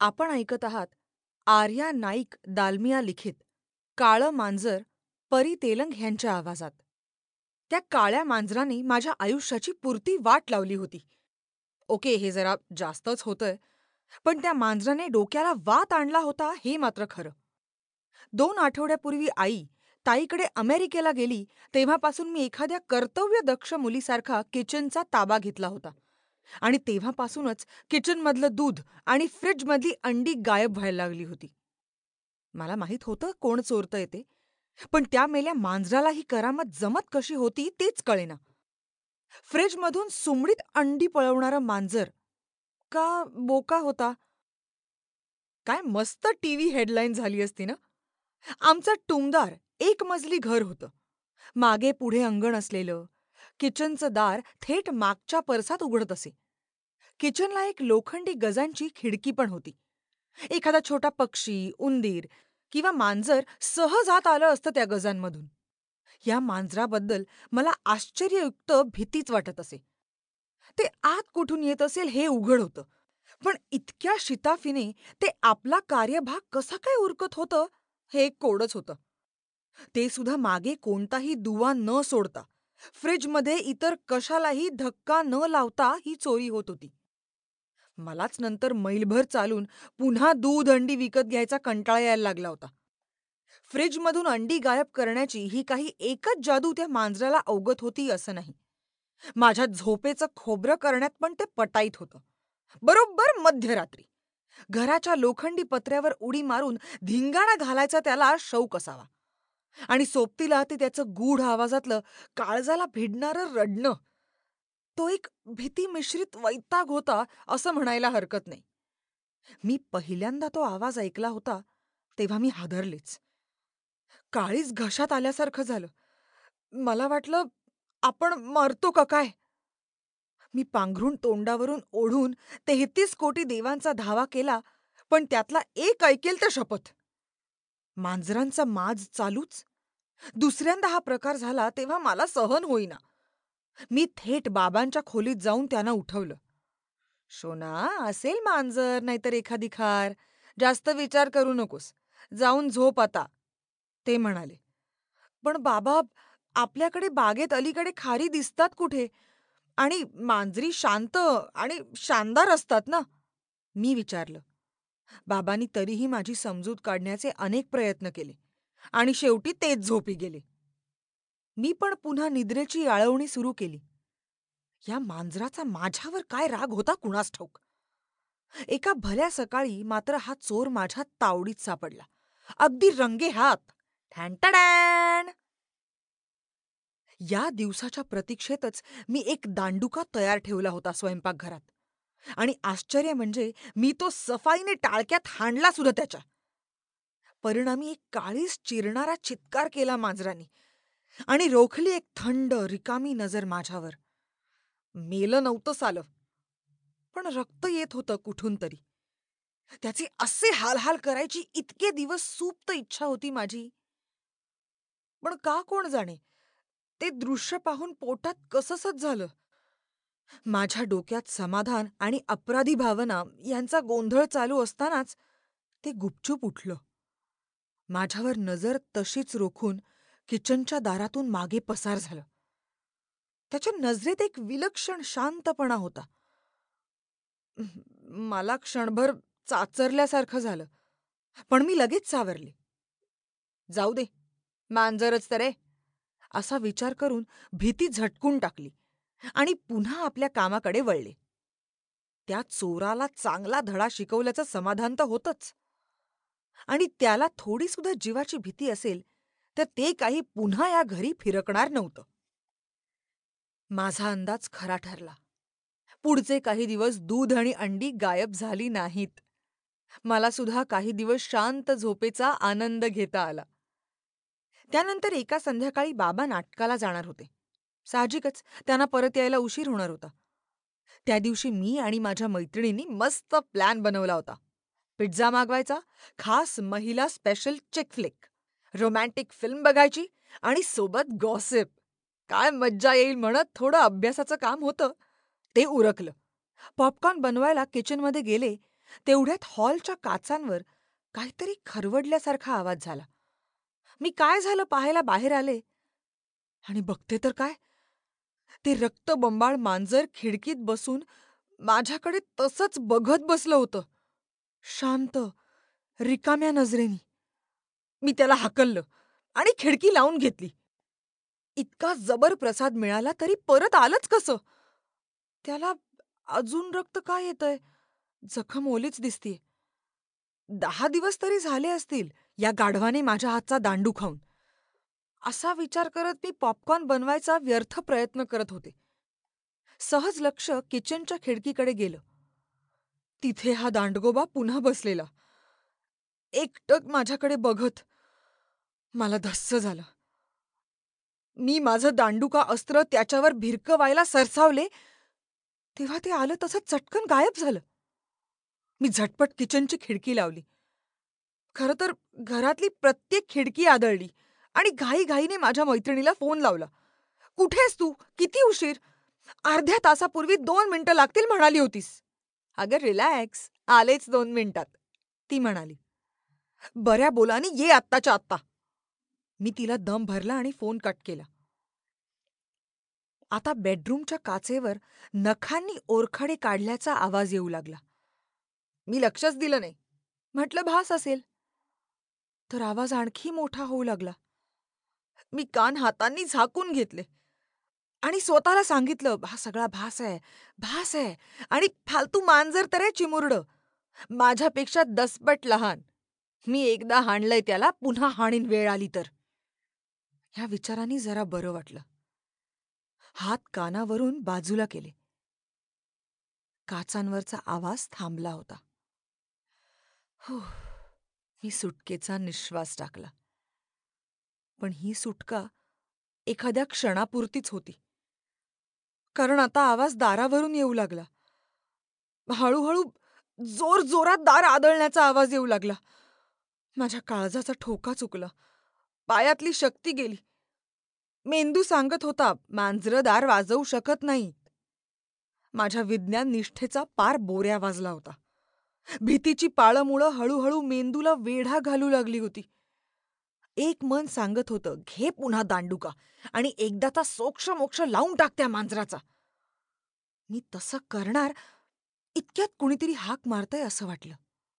आपण ऐकत आहात आर्या नाईक दालमिया लिखित काळं मांजर परी तेलंग ह्यांच्या आवाजात. त्या काळ्या मांजराने माझ्या आयुष्याची पुरती वाट लावली होती. ओके हे जरा जास्तच होतंय पण त्या मांजराने डोक्याला वात आणला होता हे मात्र खरं. दोन आठवड्यापूर्वी आई ताईकडे अमेरिकेला गेली तेव्हापासून मी एखाद्या कर्तव्यदक्ष मुलीसारखा किचनचा ताबा घेतला होता. आणि तेव्हापासूनच किचनमधलं दूध आणि फ्रीजमधली अंडी गायब व्हायला लागली होती. मला माहीत होतं कोण चोरतंय ते पण त्या मेल्या मांजराला ही करामत जमत कशी होती तेच कळेना. फ्रीजमधून सुमडीत अंडी पळवणारं मांजर का बोका होता? काय मस्त टीव्ही हेडलाईन झाली असती ना? आमचं टुमदार एक मजली घर होतं. मागे पुढे अंगण असलेलं किचनचं दार थेट मागच्या परसात उघडत असे. किचनला एक लोखंडी गजांची खिडकी पण होती. एखादा छोटा पक्षी उंदीर किंवा मांजर सहज आत आलं असतं त्या गजांमधून. या मांजराबद्दल मला आश्चर्ययुक्त भीतीच वाटत असे. ते आत कुठून येत असेल हे उघड होतं. पण इतक्या शिताफीने ते आपला कार्यभाग कसा काय उरकत होतं हे एक कोडच होतं. ते सुद्धा मागे कोणताही दुवा न सोडता. फ्रीजमध्ये इतर कशालाही धक्का न लावता ही चोरी होत होती. मलाच नंतर मैलभर चालून पुन्हा दूध अंडी विकत घ्यायचा कंटाळा यायला लागला होता. फ्रीजमधून अंडी गायब करण्याची ही काही एकच जादू त्या मांजराला अवगत होती असं नाही. माझ्या झोपेचं खोबरं करण्यात पण ते पटाईत होतं. बरोबर मध्यरात्री. घराच्या लोखंडी पत्र्यावर उडी मारून धिंगाणा घालायचा त्याला शौक असावा. आणि सोबतीला ते त्याचं गूढ आवाजातलं काळजाला भिडणारं रडणं. तो एक भीती मिश्रित वैताग होता असं म्हणायला हरकत नाही. मी पहिल्यांदा तो आवाज ऐकला होता तेव्हा मी हादरलेच. काळीच घशात आल्यासारखं झालं. मला वाटलं आपण मरतो का काय? मी पांघरून तोंडावरून ओढून तेहतीस कोटी देवांचा धावा केला पण त्यातला एक ऐकेल तर शपथ. मांजरांचा माज चालूच. दुसऱ्यांदा हा प्रकार झाला तेव्हा मला सहन होईना. मी थेट बाबांच्या खोलीत जाऊन त्यांना उठवलं. शोना असेल मांजर नाहीतर एखादी खार. जास्त विचार करू नकोस. जाऊन झोप आता. ते म्हणाले. पण बाबा आपल्याकडे बागेत अलीकडे खारी दिसतात कुठे? आणि मांजरी शांत आणि शानदार असतात ना? मी विचारलं. बाबांनी तरीही माझी समजूत काढण्याचे अनेक प्रयत्न केले आणि शेवटी तेच झोपी गेले. मी पण पुन्हा निद्रेची आळवणी सुरू केली. या मांजराचा माझ्यावर काय राग होता कुणास ठाऊक? एका भल्या सकाळी मात्र हा चोर माझ्या तावडीत सापडला. अगदी रंगे हात. या दिवसाच्या प्रतीक्षेतच मी एक दांडुका तयार ठेवला होता स्वयंपाकघरात. आणि आश्चर्य म्हणजे मी तो सफाईने टाळक्यात हाणला सुद्धा त्याच्या. परिणामी एक काळीस चिरणारा चित्कार केला मांजरानी आणि रोखली एक थंड रिकामी नजर माझ्यावर. मेलं नव्हतं सालं पण रक्त येत होतं कुठून तरी. त्याचे असे हालहाल करायची इतके दिवस सुप्त इच्छा होती माझी. पण का कोण जाणे ते दृश्य पाहून पोटात कससच झालं. माझ्या डोक्यात समाधान आणि अपराधी भावना यांचा गोंधळ चालू असतानाच ते गुपचूप उठलं. माझ्यावर नजर तशीच रोखून किचनच्या दारातून मागे पसार झालं. त्याच्या नजरेत एक विलक्षण शांतपणा होता. मला क्षणभर चाचरल्यासारखं झालं पण मी लगेच सावरले. जाऊ दे मांजरच तरे असा विचार करून भीती झटकून टाकली. आणि पुन्हा आपल्या कामाकडे वळले. त्या चोराला चांगला धडा शिकवल्याचं समाधान तर होतच. आणि त्याला थोडी सुद्धा जीवाची भीती असेल तर ते काही पुन्हा या घरी फिरकणार नव्हतं. माझा अंदाज खरा ठरला. पुढचे काही दिवस दूध आणि अंडी गायब झाली नाहीत. मला सुद्धा काही दिवस शांत झोपेचा आनंद घेता आला. त्यानंतर एका संध्याकाळी बाबा नाटकाला जाणार होते. साहजिकच त्यांना परत यायला उशीर होणार होता. त्या दिवशी मी आणि माझ्या मैत्रिणींनी मस्त प्लॅन बनवला होता. पिझ्झा मागवायचा खास महिला special chick flick romantic film बघायची आणि सोबत गॉसिप. काय मज्जा येईल म्हणत थोडं अभ्यासाचं काम होतं. ते उरकलं. पॉपकॉर्न बनवायला किचनमध्ये गेले तेवढ्यात हॉलच्या काचांवर काहीतरी खरवडल्यासारखा आवाज झाला. मी काय झालं पाहायला बाहेर आले? आणि बघते तर काय, ते रक्तबंबाळ मांजर खिडकीत बसून माझ्याकडे तसंच बघत बसलं होतं. शांत, रिकाम्या नजरेनी. मी त्याला हाकललं आणि खिडकी लावून घेतली. इतका जबर प्रसाद मिळाला तरी परत आलंच कसं? त्याला अजून रक्त का येतंय? जखम ओलीच दिसतीये. दहा दिवस तरी झाले असतील या गाढवाने माझ्या हातचा दांडू खाऊन. असा विचार करत मी पॉपकॉर्न बनवायचा व्यर्थ प्रयत्न करत होते. सहज लक्ष किचनच्या खिडकीकडे गेलं. तिथे हा दांडगोबा पुन्हा बसलेला. एकटक माझ्याकडे बघत. मला धस्स झालं. मी माझं दांडुका अस्त्र त्याच्यावर भिरकवायला सरसावले, तेव्हा ते आलं तसं चटकन गायब झालं. मी झटपट किचनची खिडकी लावली. खरं तर घरातली प्रत्येक खिडकी आदळली आणि घाईघाईने माझ्या मैत्रिणीला फोन लावला. "कुठेस तू? किती उशीर? अर्ध्या तासापूर्वी दोन मिनिटं लागतील म्हणाली होतीस." "अगं रिलॅक्स, आलेच दोन मिनिटात," ती म्हणाली. "बऱ्या बोलाने ये आत्ताच्या आत्ता." मी तिला दम भरला आणि फोन कट केला. आता बेडरूमच्या काचेवर नखांनी ओरखडे काढल्याचा आवाज येऊ लागला. मी लक्षच दिलं नाही. म्हटलं भास असेल. तर आवाज आणखी मोठा होऊ लागला. मी कान हातांनी झाकून घेतले आणि स्वतःला सांगितलं, हा सगळा भास आहे, भास आहे आणि फालतू मांजर तर आहे चिमुरडं. माझ्यापेक्षा दसपट लहान. मी एकदा हाणलंय त्याला, पुन्हा हाणीन वेळ आली तर. ह्या विचारांनी जरा बरं वाटलं. हात कानावरून बाजूला केले. काचांवरचा आवाज थांबला होता. हो मी सुटकेचा निश्वास टाकला. पण ही सुटका एखाद्या क्षणापुरतीच होती. कारण आता आवाज दारावरून येऊ लागला. हळूहळू जोरजोरात दार आदळण्याचा आवाज येऊ लागला. माझ्या काळजाचा ठोका चुकला. पायातली शक्ती गेली. मेंदू सांगत होता मांजरं दार वाजवू शकत नाहीत. माझ्या विज्ञान निष्ठेचा पार बोऱ्या वाजला होता. भीतीची पाळंमुळं हळूहळू मेंदूला वेढा घालू लागली होती. एक मन सांगत होतं घे पुन्हा दांडुका आणि एकदाचा सोक्षमोक्ष लावून टाक त्या मांजराचा. मी तसं करणार इतक्यात कुणीतरी हाक मारतंय असं वाटलं.